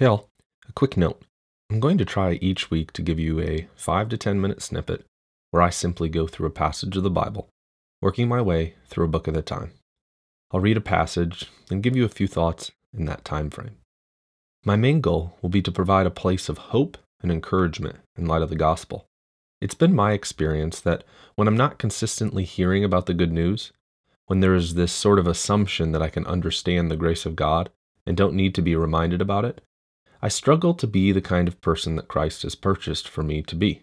Hale, a quick note. I'm going to try each week to give you a 5 to 10 minute snippet where I simply go through a passage of the Bible, working my way through a book at a time. I'll read a passage and give you a few thoughts in that time frame. My main goal will be to provide a place of hope and encouragement in light of the gospel. It's been my experience that when I'm not consistently hearing about the good news, when there is this sort of assumption that I can understand the grace of God and don't need to be reminded about it, I struggle to be the kind of person that Christ has purchased for me to be.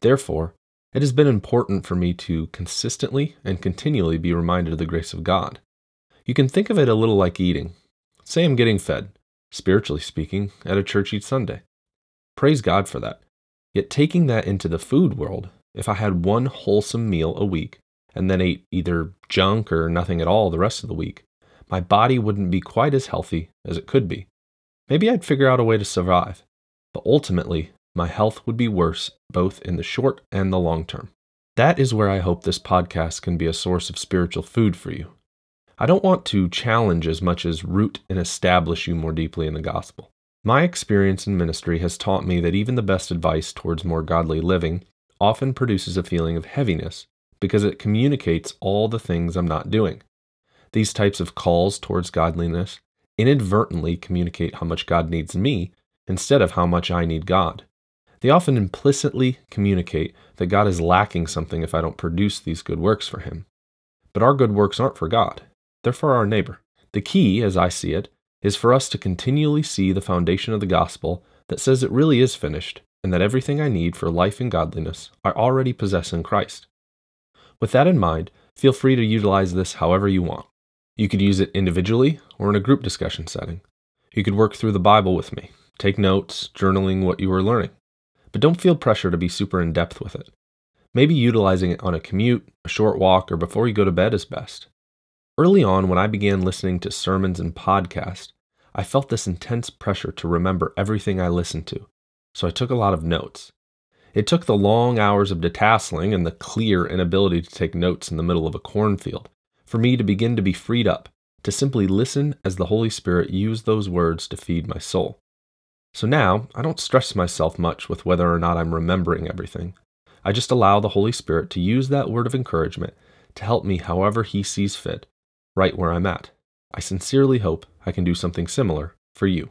Therefore, it has been important for me to consistently and continually be reminded of the grace of God. You can think of it a little like eating. Say I'm getting fed, spiritually speaking, at a church each Sunday. Praise God for that. Yet taking that into the food world, if I had one wholesome meal a week and then ate either junk or nothing at all the rest of the week, my body wouldn't be quite as healthy as it could be. Maybe I'd figure out a way to survive, but ultimately, my health would be worse both in the short and the long term. That is where I hope this podcast can be a source of spiritual food for you. I don't want to challenge as much as root and establish you more deeply in the gospel. My experience in ministry has taught me that even the best advice towards more godly living often produces a feeling of heaviness because it communicates all the things I'm not doing. These types of calls towards godliness inadvertently communicate how much God needs me instead of how much I need God. They often implicitly communicate that God is lacking something if I don't produce these good works for Him. But our good works aren't for God, they're for our neighbor. The key, as I see it, is for us to continually see the foundation of the gospel that says it really is finished and that everything I need for life and godliness I already possess in Christ. With that in mind, feel free to utilize this however you want. You could use it individually or in a group discussion setting. You could work through the Bible with me, take notes, journaling what you are learning. But don't feel pressure to be super in depth with it. Maybe utilizing it on a commute, a short walk, or before you go to bed is best. Early on, when I began listening to sermons and podcasts, I felt this intense pressure to remember everything I listened to, so I took a lot of notes. It took the long hours of detasseling and the clear inability to take notes in the middle of a cornfield for me to begin to be freed up, to simply listen as the Holy Spirit used those words to feed my soul. So now, I don't stress myself much with whether or not I'm remembering everything. I just allow the Holy Spirit to use that word of encouragement to help me however He sees fit, right where I'm at. I sincerely hope I can do something similar for you.